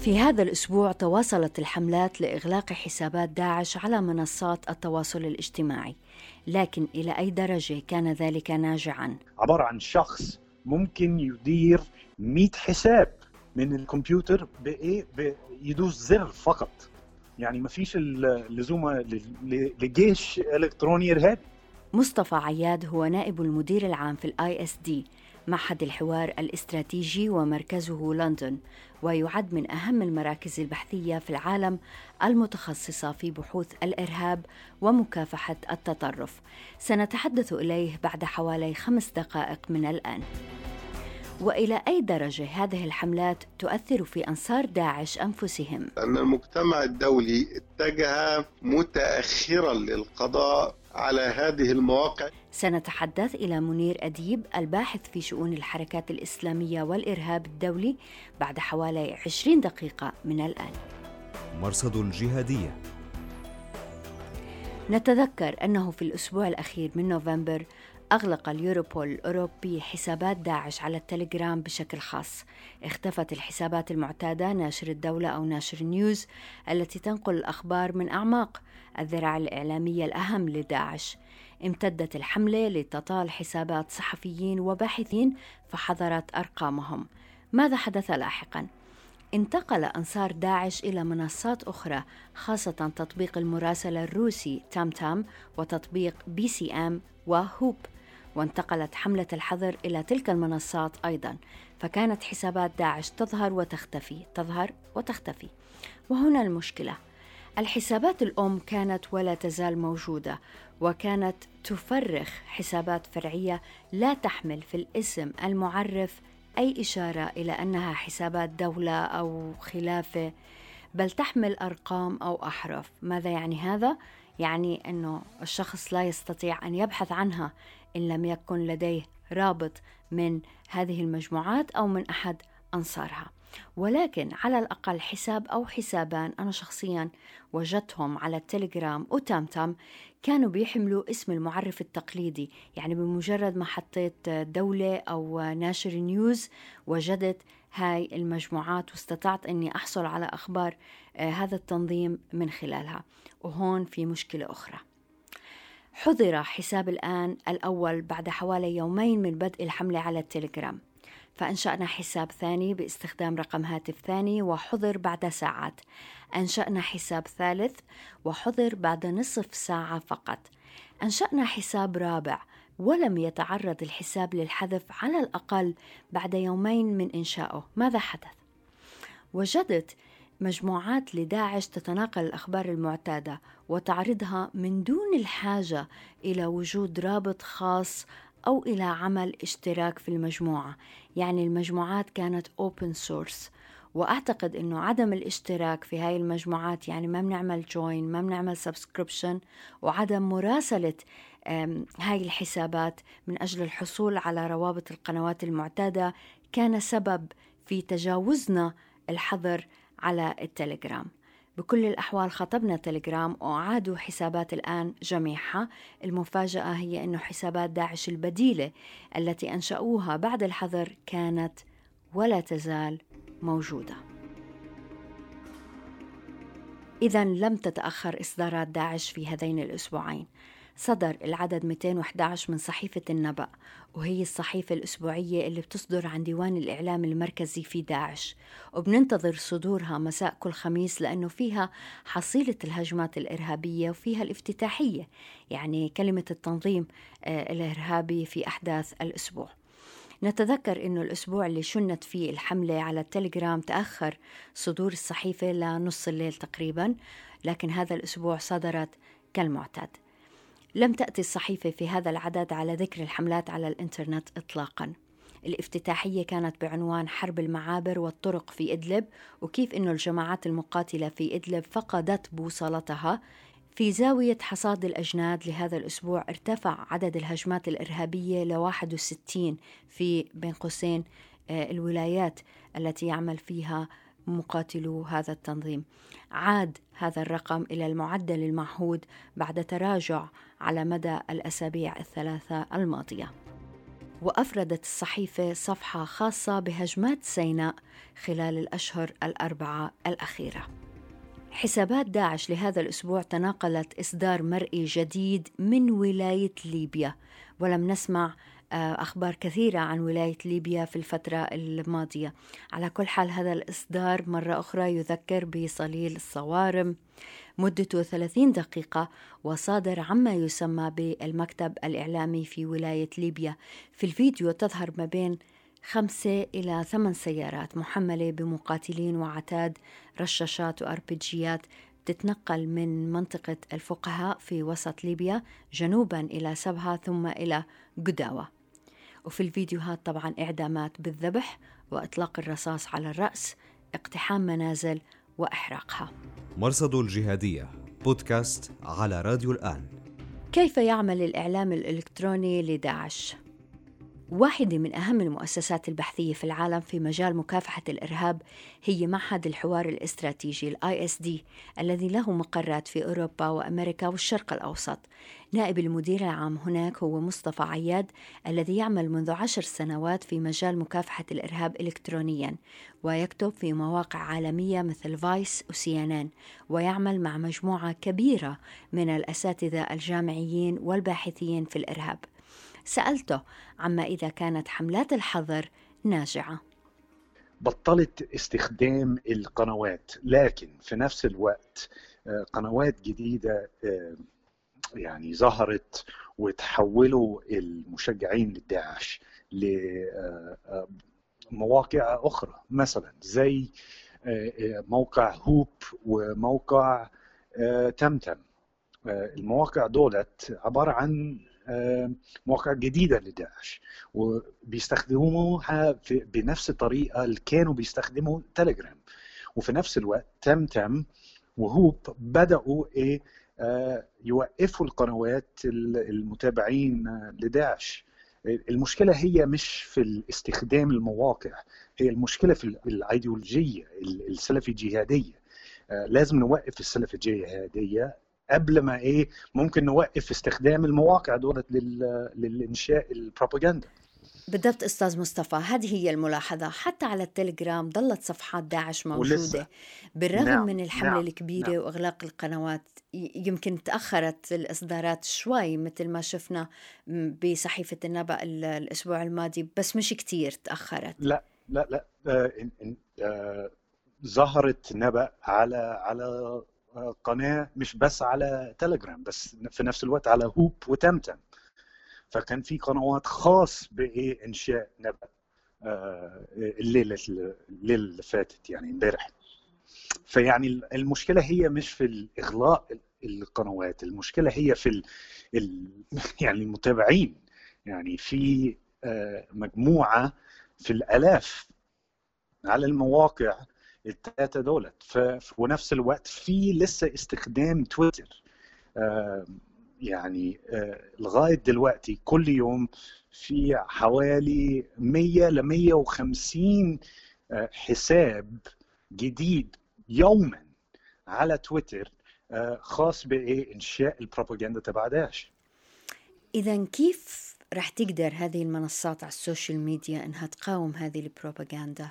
في هذا الأسبوع تواصلت الحملات لإغلاق حسابات داعش على منصات التواصل الاجتماعي لكن إلى أي درجة كان ذلك ناجعا؟ عبارة عن شخص ممكن يدير 100 حساب من الكمبيوتر بإيه يدوس زر فقط. يعني ما فيش اللزومة لجيش إلكتروني إرهابي. مصطفى عياد هو نائب المدير العام في ال ISD معهد الحوار الاستراتيجي ومركزه لندن ويعد من أهم المراكز البحثية في العالم المتخصصة في بحوث الإرهاب ومكافحة التطرف. سنتحدث إليه بعد حوالي خمس دقائق من الآن. وإلى أي درجة هذه الحملات تؤثر في أنصار داعش أنفسهم؟ أن المجتمع الدولي اتجه متاخرا للقضاء على هذه المواقع. سنتحدث إلى منير أديب الباحث في شؤون الحركات الإسلامية والإرهاب الدولي بعد حوالي 20 دقيقة من الآن. مرصد الجهادية نتذكر أنه في الأسبوع الأخير من نوفمبر أغلق اليوروبول الأوروبي حسابات داعش على التليجرام بشكل خاص. اختفت الحسابات المعتادة ناشر الدولة أو ناشر نيوز التي تنقل الأخبار من أعماق الذراع الإعلامية الأهم لداعش. امتدت الحملة لتطال حسابات صحفيين وباحثين فحضرت أرقامهم. ماذا حدث لاحقاً؟ انتقل أنصار داعش إلى منصات أخرى خاصة تطبيق المراسلة الروسي تام تام وتطبيق بي سي أم وهوب وانتقلت حملة الحظر إلى تلك المنصات أيضا فكانت حسابات داعش تظهر وتختفي تظهر وتختفي. وهنا المشكلة. الحسابات الأم كانت ولا تزال موجودة وكانت تفرخ حسابات فرعية لا تحمل في الاسم المعرف أي إشارة إلى أنها حسابات دولة أو خلافة بل تحمل أرقام أو أحرف. ماذا يعني هذا؟ يعني أنه الشخص لا يستطيع أن يبحث عنها. إن لم يكن لديه رابط من هذه المجموعات أو من أحد أنصارها. ولكن على الأقل حساب أو حسابان أنا شخصيا وجدتهم على التليجرام وتامتام كانوا بيحملوا اسم المعرف التقليدي. يعني بمجرد ما حطيت دولة أو ناشر نيوز وجدت هاي المجموعات واستطعت أني أحصل على أخبار آه، هذا التنظيم من خلالها. وهون في مشكلة أخرى. حظر حساب الآن الأول بعد حوالي يومين من بدء الحملة على التليجرام. فأنشأنا حساب ثاني باستخدام رقم هاتف ثاني وحظر بعد ساعات. أنشأنا حساب ثالث وحظر بعد نصف ساعة فقط. أنشأنا حساب رابع ولم يتعرض الحساب للحذف على الأقل بعد يومين من إنشائه ماذا حدث؟ وجدت مجموعات لداعش تتناقل الأخبار المعتادة وتعرضها من دون الحاجة إلى وجود رابط خاص أو إلى عمل اشتراك في المجموعة. يعني المجموعات كانت open source. وأعتقد إنه عدم الاشتراك في هاي المجموعات يعني ما بنعمل join ما بنعمل subscription وعدم مراسلة هاي الحسابات من أجل الحصول على روابط القنوات المعتادة كان سبب في تجاوزنا الحظر على التليجرام. بكل الأحوال خاطبنا تليجرام وأعادوا حسابات الآن جميعها. المفاجأة هي أن حسابات داعش البديلة التي أنشأوها بعد الحظر كانت ولا تزال موجودة. إذا لم تتأخر إصدارات داعش في هذين الأسبوعين. صدر العدد 211 من صحيفة النبأ وهي الصحيفة الأسبوعية اللي بتصدر عن ديوان الإعلام المركزي في داعش. وبننتظر صدورها مساء كل خميس لأنه فيها حصيلة الهجمات الإرهابية وفيها الافتتاحية يعني كلمة التنظيم آه، الإرهابي في أحداث الأسبوع. نتذكر أنه الأسبوع اللي شنت فيه الحملة على التليجرام تأخر صدور الصحيفة لنص الليل تقريبا لكن هذا الأسبوع صدرت كالمعتاد. لم تأتي الصحيفة في هذا العدد على ذكر الحملات على الإنترنت إطلاقا. الافتتاحية كانت بعنوان حرب المعابر والطرق في إدلب وكيف أنه الجماعات المقاتلة في إدلب فقدت بوصلتها. في زاوية حصاد الأجناد لهذا الأسبوع ارتفع عدد الهجمات الإرهابية ل 61 في بين قوسين آه، الولايات التي يعمل فيها مقاتلو هذا التنظيم. عاد هذا الرقم إلى المعدل المعهود بعد تراجع على مدى الأسابيع الثلاثة الماضية. وأفردت الصحيفة صفحة خاصة بهجمات سيناء خلال الأشهر الأربعة الأخيرة. حسابات داعش لهذا الأسبوع تناقلت إصدار مرئي جديد من ولاية ليبيا. ولم نسمع أخبار كثيرة عن ولاية ليبيا في الفترة الماضية. على كل حال هذا الإصدار مرة أخرى يذكر بصليل الصوارم. مدته 30 دقيقة وصادر عما يسمى بالمكتب الإعلامي في ولاية ليبيا. في الفيديو تظهر ما بين خمسة إلى ثمان سيارات محملة بمقاتلين وعتاد رشاشات وأربجيات تتنقل من منطقة الفقهاء في وسط ليبيا جنوبا إلى سبها ثم إلى قداوة. وفي الفيديوهات طبعا إعدامات بالذبح وإطلاق الرصاص على الرأس اقتحام منازل وإحراقها مرصد الجهادية بودكاست على راديو الآن كيف يعمل الإعلام الإلكتروني لداعش؟ واحدة من أهم المؤسسات البحثية في العالم في مجال مكافحة الإرهاب هي معهد الحوار الاستراتيجي ال ISD الذي له مقرات في أوروبا وأمريكا والشرق الأوسط. نائب المدير العام هناك هو مصطفى عياد الذي يعمل منذ عشر سنوات في مجال مكافحة الإرهاب إلكترونيا ويكتب في مواقع عالمية مثل فايس و CNN ويعمل مع مجموعة كبيرة من الأساتذة الجامعيين والباحثين في الإرهاب. سألته عما إذا كانت حملات الحظر ناجعة. بطلت استخدام القنوات لكن في نفس الوقت آه، قنوات جديدة آه، يعني ظهرت وتحولوا المشجعين لداعش لمواقع آه، أخرى. مثلا زي موقع هوب وموقع تمتم. المواقع دولت عبارة عن مواقع جديدة لداعش. وبيستخدموها بنفس الطريقة اللي كانوا بيستخدموا تليجرام وفي نفس الوقت تم وهوب بدأوا إيه آه، يوقفوا القنوات المتابعين لداعش. المشكلة هي مش في استخدام المواقع هي المشكلة في الإيديولوجية السلفي الجهادية. آه، لازم نوقف السلفي الجهادية قبل ما إيه ممكن نوقف استخدام المواقع دولت للإنشاء البروباغندا بالضبط أستاذ مصطفى هذه هي الملاحظة حتى على التليجرام ضلت صفحات داعش موجودة ولسه. بالرغم نعم. من الحملة نعم. الكبيرة نعم. وإغلاق القنوات يمكن تأخرت الإصدارات شوي مثل ما شفنا بصحيفة النبأ الأسبوع الماضي بس مش كتير تأخرت لا لا لا آه آه ظهرت نبأ على على قناة مش بس على تليجرام بس في نفس الوقت على هوب وتمتم فكان في قنوات خاص بانشاء نبأ آه، الليلة الليلة اللي فاتت يعني امبارح. فيعني المشكلة هي مش في اغلاق القنوات المشكلة هي في ال يعني المتابعين. يعني في آه، مجموعة في الألاف على المواقع الثلاثه دولت. ونفس الوقت في لسه استخدام تويتر. آه، يعني آه، لغاية دلوقتي كل يوم في حوالي 100 ل 150 آه، حساب جديد يوما على تويتر خاص بانشاء البروباغندا تبع داعش. اذا كيف رح تقدر هذه المنصات على السوشيال ميديا إنها تقاوم هذه البروباغندا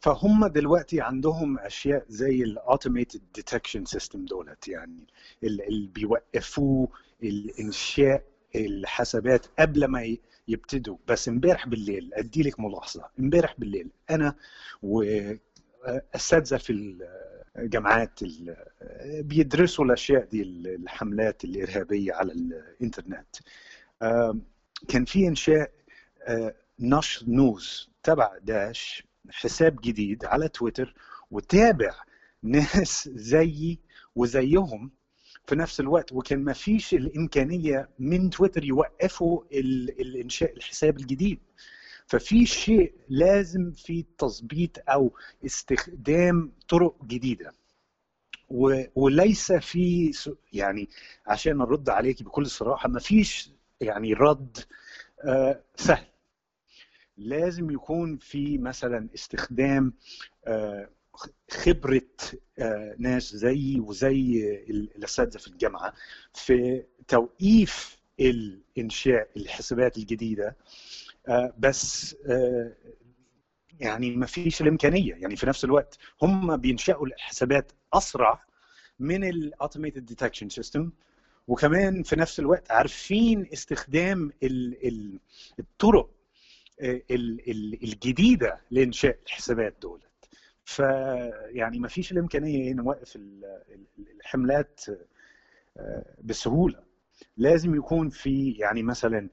فهم دلوقتي عندهم أشياء زي ال automated detection system دولت يعني اللي بيوقفوا الإنشاء الحسابات قبل ما يبتدوا. بس امبارح بالليل أدي لك ملاحظة. امبارح بالليل أنا واساتذه في الجامعات بيدرسوا الأشياء دي الحملات الإرهابية على الإنترنت. كان في إنشاء نشر نوز تبع داش حساب جديد على تويتر وتابع ناس زيي وزيهم في نفس الوقت وكان ما فيش الإمكانية من تويتر يوقفوا الإنشاء الحساب الجديد. ففي شيء لازم في تظبيط أو استخدام طرق جديدة. وليس في يعني عشان أرد عليك بكل صراحة ما فيش يعني رد آه، سهل. لازم يكون في مثلا استخدام آه، خبرة آه، ناس زيي وزي الاساتذه في الجامعة في توقيف الإنشاء الحسابات الجديدة. بس يعني ما فيش الإمكانية. يعني في نفس الوقت هم بينشأوا الحسابات أسرع من ال automated detection system وكمان في نفس الوقت عارفين استخدام الطرق آه، الجديدة لإنشاء الحسابات دولت. فيعني ما فيش الإمكانية نوقف الحملات آه، بسهولة. لازم يكون في يعني مثلا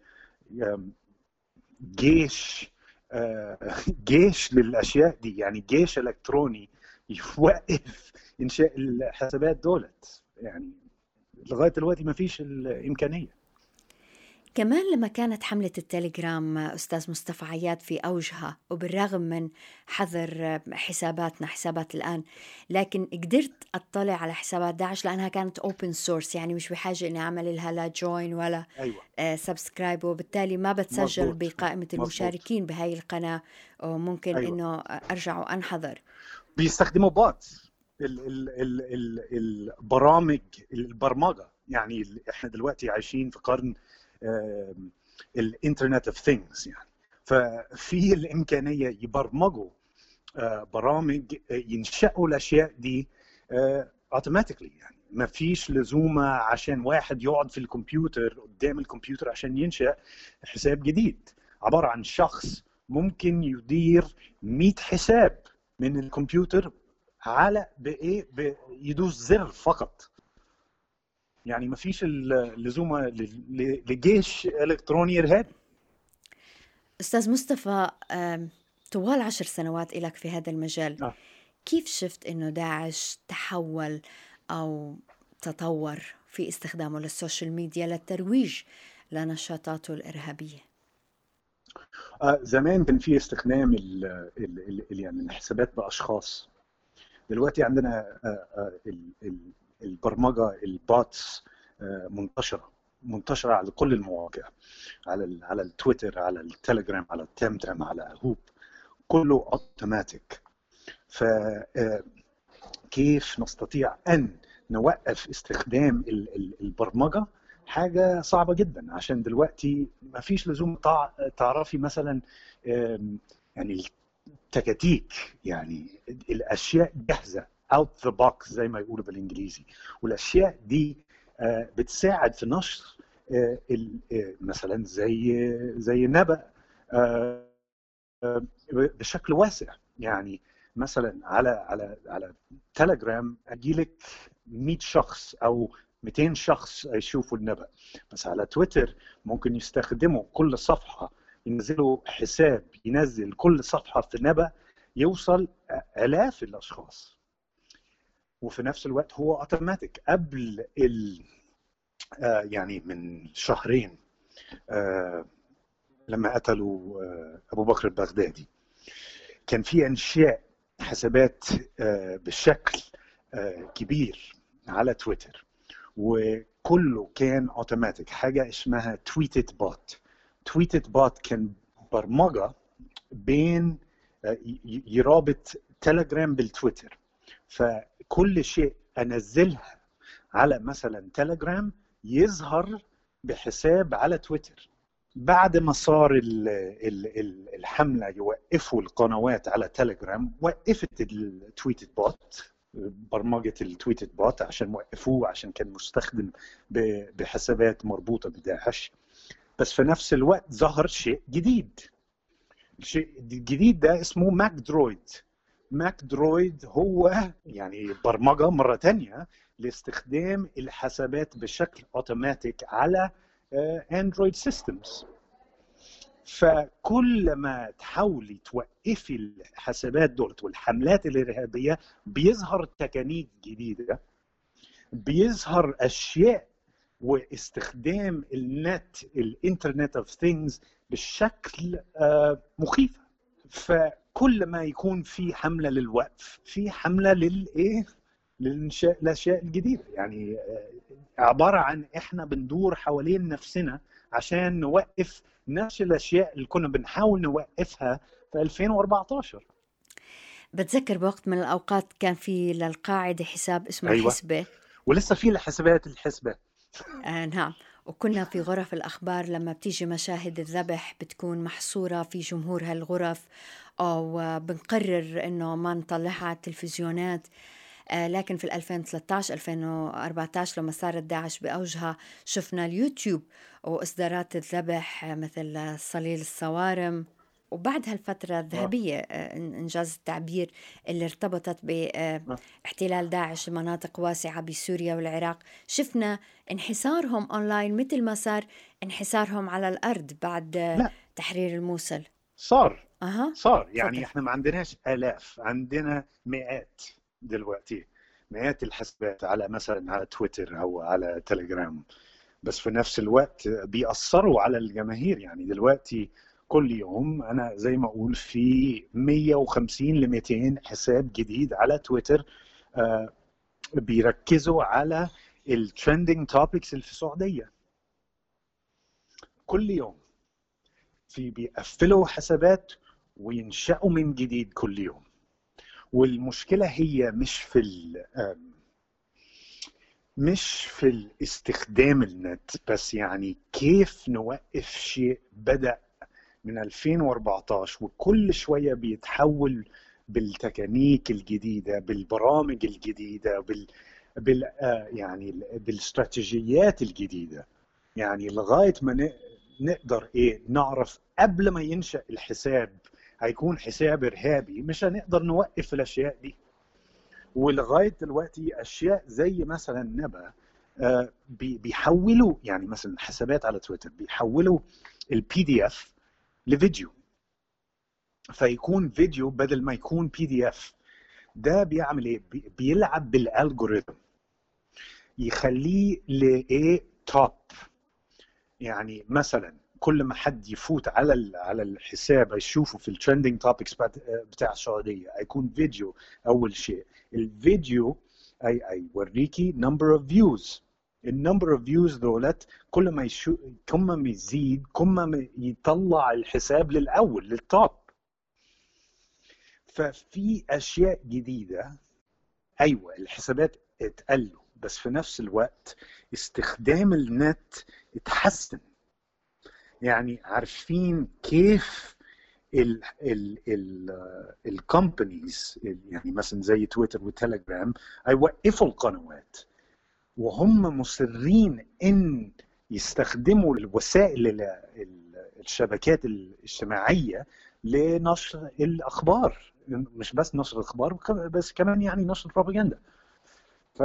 جيش آه، جيش للأشياء دي. يعني جيش إلكتروني يوقف إنشاء الحسابات دولت. يعني لغاية دلوقتي ما فيش الإمكانية. كمان لما كانت حملة التليجرام أستاذ مصطفى عياد في أوجها وبالرغم من حظر حساباتنا حسابات الآن لكن قدرت أطلع على حسابات داعش لأنها كانت open source يعني مش بحاجة إني أعمل لها لا join ولا أيوة. subscribe وبالتالي ما بتسجل مزبوط. بقائمة المشاركين مزبوط. بهاي القناة وممكن أيوة. إنه أرجع وأنحظر بيستخدموا bot البرامج البرمجة يعني إحنا دلوقتي عايشين في قرن ال internet of things يعني. ففي الإمكانية يبرمجوا آه، برامج ينشأوا الأشياء دي automatically آه، يعني. ما فيش لزومة عشان واحد يقعد في الكمبيوتر قدام الكمبيوتر عشان ينشأ حساب جديد. عبارة عن شخص ممكن يدير 100 حساب من الكمبيوتر على بإيه؟ يدوس زر فقط. يعني ما فيش اللزومه لجيش إلكتروني ارهابي أستاذ مصطفى طوال عشر سنوات لك في هذا المجال. آه. كيف شفت إنه داعش تحول أو تطور في استخدامه للسوشيال ميديا للترويج لنشاطاته الإرهابية؟ آه زمان كان في استخدام ال ال ال يعني الحسابات بأشخاص. دلوقتي عندنا آه آه البرمجة ال bots آه، منتشرة منتشرة على كل المواقع على على التويتر على التليجرام على التام تام على هوب كله اوتوماتيك ف آه، نستطيع أن نوقف استخدام البرمجة؟ حاجة صعبة جدا عشان دلوقتي ما فيش لزوم تعرفي مثلا يعني التكتيك يعني الأشياء جاهزة. out the box زي ما يقولوا بالإنجليزي. والأشياء دي آه، بتساعد في نشر آه، آه، مثلا زي زي نبأ بشكل واسع. يعني مثلا على على على تليجرام أجي لك 100 شخص أو 200 شخص يشوفوا النبأ. بس على تويتر ممكن يستخدموا كل صفحة ينزلوا حساب ينزل كل صفحة في نبأ يوصل آلاف الأشخاص. وفي نفس الوقت هو اوتوماتيك قبل ال آه يعني من شهرين آه لما قتلوا آه أبو بكر البغدادي كان في أنشاء حسابات بشكل كبير على تويتر وكله كان اوتوماتيك حاجة اسمها Tweetedbot Tweetedbot كان برمجة بين يرابط تليجرام بالتويتر. فكل شيء أنزلها على مثلا تليجرام يظهر بحساب على تويتر. بعد ما صار ال ال الحملة يوقفوا القنوات على تليجرام وقفت ال Tweetedbot برمجة ال Tweetedbot عشان وقفوه عشان كان مستخدم بحسابات مربوطة بداعش. بس في نفس الوقت ظهر شيء جديد. الشيء الجديد ده اسمه MacroDroid. MacroDroid هو يعني برمجة مرة ثانية لاستخدام الحسابات بشكل أوتوماتيك على Android systems فكل ما تحاولي توقفي الحسابات دولت والحملات الإرهابية بيظهر techniques جديدة بيظهر أشياء واستخدام النت ال internet of things بالشكل آه، مخيف. فكل ما يكون في حملة للوقف في حملة للايه للإنشاء الاشياء الجديدة. يعني آه، عبارة عن إحنا بندور حوالين نفسنا عشان نوقف نفس الأشياء اللي كنا بنحاول نوقفها في 2014 بتذكر بوقت من الأوقات كان في للقاعدة حساب اسمه أيوة. الحسبة؟ ولسه في لحسابات الحسبة. آه نعم. وكنا في غرف الأخبار لما بتيجي مشاهد الذبح بتكون محصورة في جمهور هالغرف أو بنقرر إنه ما نطلعها على التلفزيونات. آه لكن في 2013 2014 لما صارت داعش بأوجها شفنا اليوتيوب وإصدارات الذبح مثل صليل الصوارم. وبعد هالفترة الذهبية آه، إنجاز التعبير اللي ارتبطت باحتلال داعش لمناطق واسعة بسوريا والعراق شفنا انحسارهم أونلاين مثل ما صار انحسارهم على الأرض بعد لا. تحرير الموصل. صار. أه. صار. يعني فضل. إحنا ما عندناش آلاف عندنا مئات دلوقتي مئات الحسابات على مثلا على تويتر أو على تليجرام. بس في نفس الوقت بيأثروا على الجماهير. يعني دلوقتي كل يوم أنا زي ما أقول في 150 ل 200 حساب جديد على تويتر آه، بيركزوا على ال trending topics اللي في السعودية. كل يوم. في بيقفلوا حسابات وينشأوا من جديد كل يوم. والمشكلة هي مش في مش في الاستخدام النت بس يعني كيف نوقف شيء بدأ من 2014 وكل شوية بيتحول بالتكنيك الجديدة بالبرامج الجديدة بال, بال آه، يعني بالاستراتيجيات الجديدة. يعني لغاية ما نقدر إيه نعرف قبل ما ينشأ الحساب هيكون حساب إرهابي مش هنقدر نوقف الأشياء دي. ولغاية دلوقتي أشياء زي مثلا نبأ آه، بيحولوا يعني مثلا حسابات على تويتر بيحولوا ال PDF لفيديو. فيكون فيديو بدل ما يكون PDF ده بيعمل إيه؟ بيلعب بال algorithm يخليه لإيه top يعني مثلا كل ما حد يفوت على على الحساب يشوفه في ال trending topics بتاع السعودية هيكون فيديو أول شيء. الفيديو اي اي يوريكي number of views ال number of views دولت كل ما يشو كل ما يزيد كل ما يطلع الحساب للأول لل top ففي أشياء جديدة. أيوه الحسابات اتقفلوا بس في نفس الوقت استخدام النت اتحسن. يعني عارفين كيف ال ال ال ال companies يعني مثلا زي تويتر وتليجرام هيوقفوا القنوات. وهم مصرين إن يستخدموا الوسائل الشبكات الاجتماعية لنشر الأخبار. مش بس نشر الأخبار بس كمان يعني نشر البروباغندا ف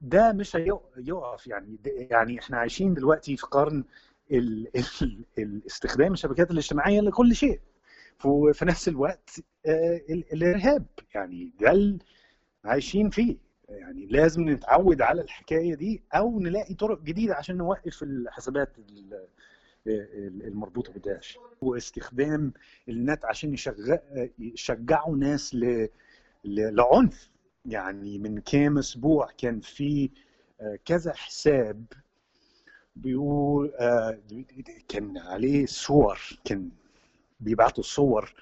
ده مش هيقف يعني. يعني إحنا عايشين دلوقتي في قرن ال ال الاستخدام الشبكات الاجتماعية لكل شيء. في نفس الوقت آه، الإرهاب. يعني ده عايشين فيه. يعني لازم نتعود على الحكاية دي أو نلاقي طرق جديدة عشان نوقف الحسابات المربوطة بداعش واستخدام النت عشان يشجعوا ناس لعنف. يعني من كام أسبوع كان في آه، كذا حساب بيقول آه، كان عليه صور كان بيبعتوا صور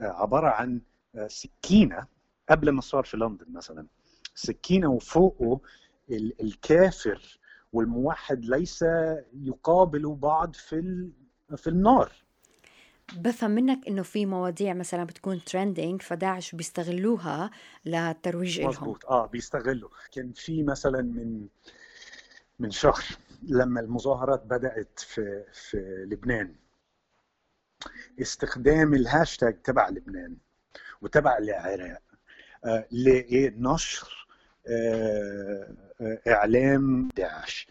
آه، عبارة عن سكينة قبل ما صار في لندن مثلا. سكينة وفوقه الكافر والموحد ليس يقابل بعض في في النار. بفهم منك إنه في مواضيع مثلا بتكون trending فداعش بيستغلوها للترويج لهم مظبوط. آه بيستغلوا. كان في مثلا من من شهر لما المظاهرات بدأت في في لبنان. استخدام الهاشتاج تبع لبنان وتبع العراق. لنشر آه، آه، إعلام داعش.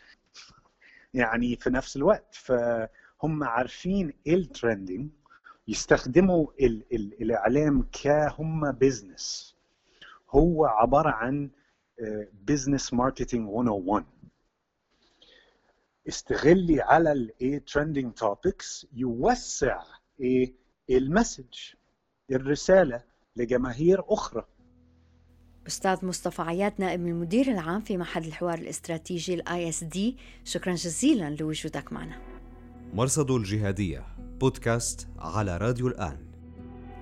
يعني في نفس الوقت فهم عارفين إيه ال trending يستخدموا ال ال الإعلام كهم business هو عبارة عن business marketing 101 استغلي على الإيه؟ trending topics يوسع إيه؟ ال message الرسالة لجماهير أخرى. أستاذ مصطفى عياد نائب المدير العام في معهد الحوار الاستراتيجي ال ISD شكرا جزيلا لوجودك معنا. مرصد الجهادية بودكاست على راديو الآن.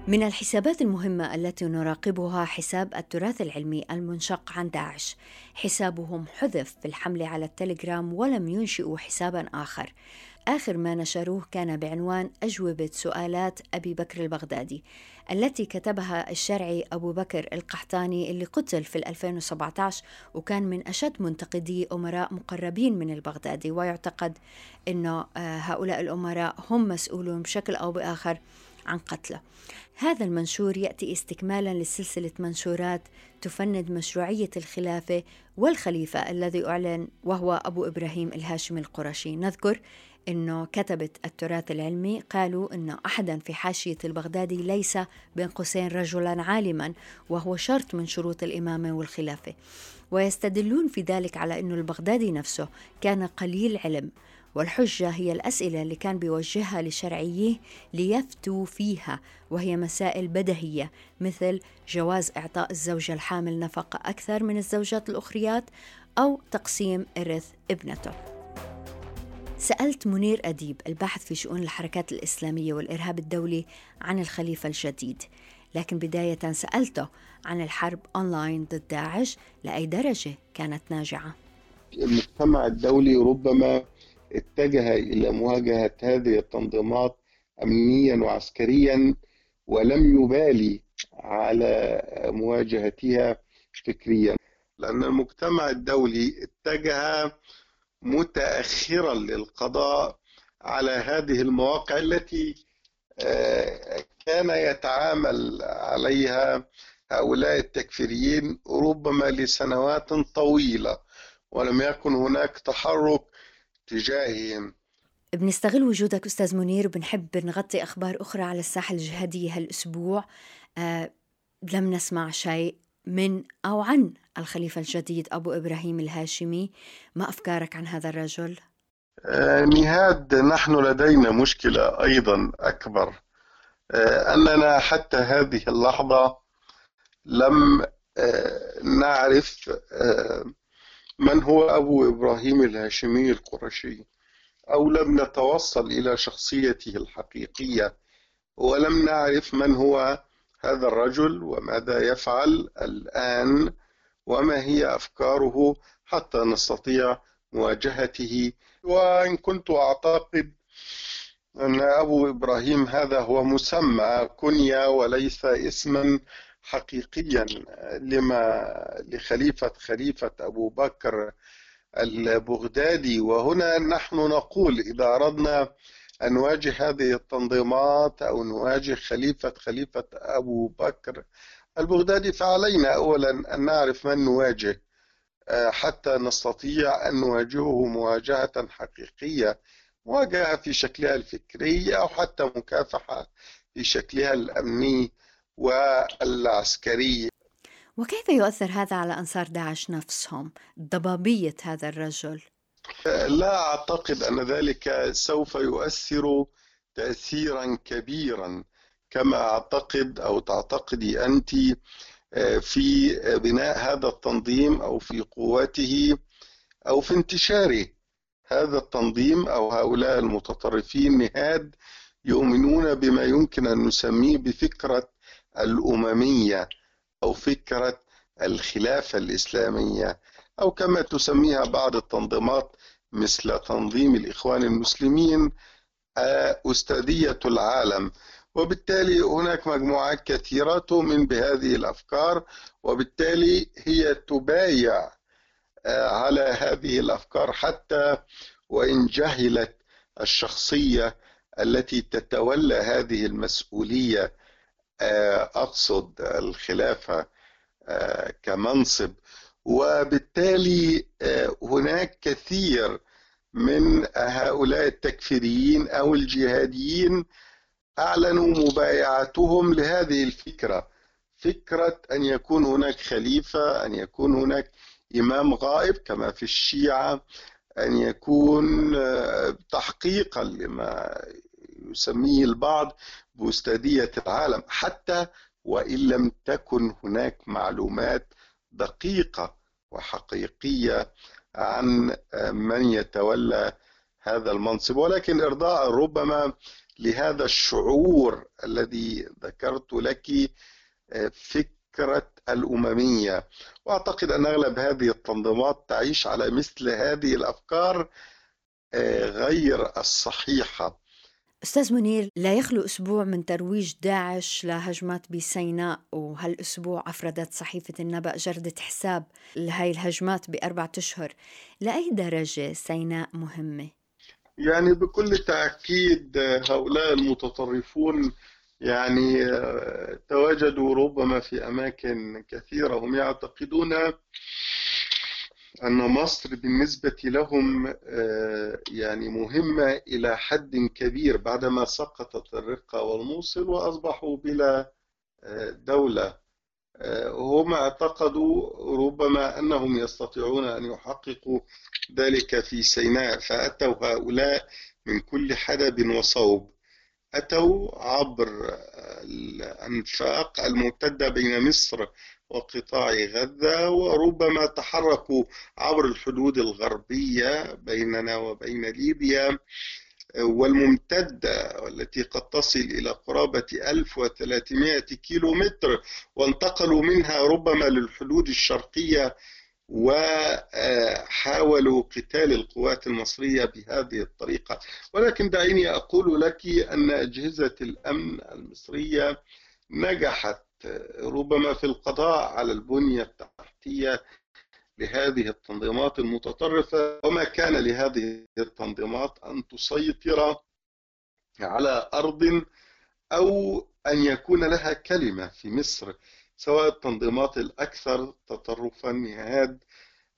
من الحسابات المهمة التي نراقبها حساب التراث العلمي المنشق عن داعش. حسابهم حذف في الحملة على التليجرام ولم ينشئوا حسابا آخر. آخر ما نشروه كان بعنوان أجوبة سؤالات أبي بكر البغدادي التي كتبها الشرعي أبو بكر القحطاني اللي قتل في 2017 وكان من أشد منتقدي أمراء مقربين من البغدادي ويعتقد أنه آه، هؤلاء الأمراء هم مسؤولون بشكل أو بآخر عن قتله. هذا المنشور يأتي استكمالا لسلسلة منشورات تفند مشروعية الخلافة والخليفة الذي أعلن وهو أبو إبراهيم الهاشمي القرشي. نذكر إنه كتبة التراث العلمي قالوا إنه احدا في حاشية البغدادي ليس بين قوسين رجلا عالما وهو شرط من شروط الإمامة والخلافة. ويستدلون في ذلك على إنه البغدادي نفسه كان قليل علم والحجة هي الأسئلة اللي كان بيوجهها لشرعيه ليفتوا فيها وهي مسائل بدهية مثل جواز إعطاء الزوجة الحامل نفقة أكثر من الزوجات الأخريات أو تقسيم إرث ابنته. سألت منير أديب الباحث في شؤون الحركات الإسلامية والإرهاب الدولي عن الخليفة الجديد. لكن بداية سألته عن الحرب أونلاين ضد داعش لأي درجة كانت ناجعة. المجتمع الدولي ربما اتجه إلى مواجهة هذه التنظيمات أمنيا وعسكريا ولم يبالي على مواجهتها فكريا. لأن المجتمع الدولي اتجه متأخرا للقضاء على هذه المواقع التي آه، كان يتعامل عليها هؤلاء التكفيريين ربما لسنوات طويلة ولم يكن هناك تحرك تجاههم. بنستغل وجودك أستاذ منير وبنحب نغطي أخبار أخرى على الساحة الجهادية هالأسبوع. آه لم نسمع شيء. من أو عن الخليفة الجديد أبو إبراهيم الهاشمي ما أفكارك عن هذا الرجل؟ آه نهاد نحن لدينا مشكلة أيضا أكبر آه أننا حتى هذه اللحظة لم آه نعرف من هو أبو إبراهيم الهاشمي القرشي أو لم نتوصل إلى شخصيته الحقيقية ولم نعرف من هو هذا الرجل وماذا يفعل الآن؟ وما هي أفكاره حتى نستطيع مواجهته؟ وإن كنت أعتقد أن أبو إبراهيم هذا هو مسمى كنية وليس اسما حقيقيا لما لخليفة خليفة أبو بكر البغدادي. وهنا نحن نقول إذا أردنا أن نواجه هذه التنظيمات أو نواجه خليفة خليفة أبو بكر البغدادي فعلينا أولا أن نعرف من نواجه آه، حتى نستطيع أن نواجهه مواجهة حقيقية مواجهة في شكلها الفكري أو حتى مكافحة في شكلها الأمني والعسكري وكيف يؤثر هذا على أنصار داعش نفسهم ضبابية هذا الرجل؟ لا أعتقد أن ذلك سوف يؤثر تأثيرا كبيرا كما أعتقد أو تعتقدي أنت آه، في بناء هذا التنظيم أو في قوته أو في انتشاره هذا التنظيم أو هؤلاء المتطرفين نهاد يؤمنون بما يمكن أن نسميه بفكرة الأممية أو فكرة الخلافة الإسلامية. أو كما تسميها بعض التنظيمات مثل تنظيم الإخوان المسلمين آه، أستاذية العالم. وبالتالي هناك مجموعات كثيرة تؤمن بهذه الأفكار وبالتالي هي تبايع آه، على هذه الأفكار حتى وإن جهلت الشخصية التي تتولى هذه المسؤولية. آه، أقصد الخلافة كمنصب وبالتالي هناك كثير من هؤلاء التكفيريين أو الجهاديين أعلنوا مبايعتهم لهذه الفكرة. فكرة أن يكون هناك خليفة أن يكون هناك إمام غائب كما في الشيعة أن يكون تحقيقا لما يسميه البعض بأستاذية العالم. حتى وإن لم تكن هناك معلومات دقيقة وحقيقية عن من يتولى هذا المنصب. ولكن إرضاء ربما لهذا الشعور الذي ذكرت لك فكرة الأممية. وأعتقد أن أغلب هذه التنظيمات تعيش على مثل هذه الأفكار غير الصحيحة. أستاذ منير لا يخلو أسبوع من ترويج داعش لهجمات بسيناء وهالأسبوع أفردت صحيفة النبأ جردة حساب لهي الهجمات بأربعة أشهر لأي درجة سيناء مهمة؟ يعني بكل تأكيد هؤلاء المتطرفون يعني تواجدوا ربما في أماكن كثيرة هم يعتقدون أن مصر بالنسبة لهم يعني مهمة إلى حد كبير بعدما سقطت الرقة والموصل وأصبحوا بلا دولة. هم اعتقدوا ربما أنهم يستطيعون أن يحققوا ذلك في سيناء فأتوا هؤلاء من كل حدب وصوب. أتوا عبر الأنفاق الممتدة بين مصر وقطاع غزة وربما تحركوا عبر الحدود الغربية بيننا وبين ليبيا والممتدة والتي قد تصل إلى قرابة 1300 كيلو متر وانتقلوا منها ربما للحدود الشرقية وحاولوا قتال القوات المصرية بهذه الطريقة. ولكن دعيني أقول لك أن أجهزة الأمن المصرية نجحت ربما في القضاء على البنية التحتية لهذه التنظيمات المتطرفة وما كان لهذه التنظيمات أن تسيطر على أرض أو أن يكون لها كلمة في مصر سواء التنظيمات الأكثر تطرفا نهاد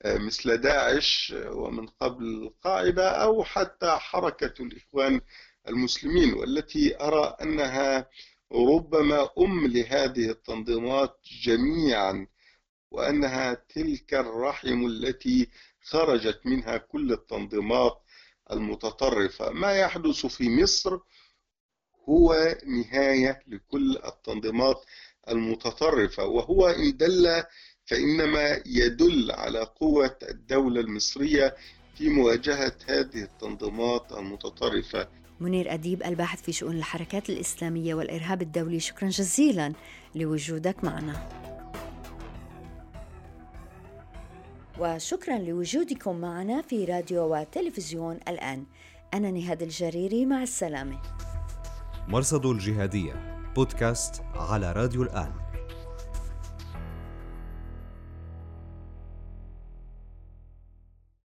مثل داعش ومن قبل القاعدة أو حتى حركة الإخوان المسلمين والتي أرى أنها ربما أم لهذه التنظيمات جميعا وأنها تلك الرحم التي خرجت منها كل التنظيمات المتطرفة. ما يحدث في مصر هو نهاية لكل التنظيمات المتطرفة وهو إن دل فإنما يدل على قوة الدولة المصرية في مواجهة هذه التنظيمات المتطرفة. منير أديب الباحث في شؤون الحركات الإسلامية والإرهاب الدولي. شكرا جزيلا لوجودك معنا. وشكرا لوجودكم معنا في راديو وتلفزيون الآن. أنا نهاد الجريري مع السلامة. مرصد الجهادية بودكاست على راديو الآن.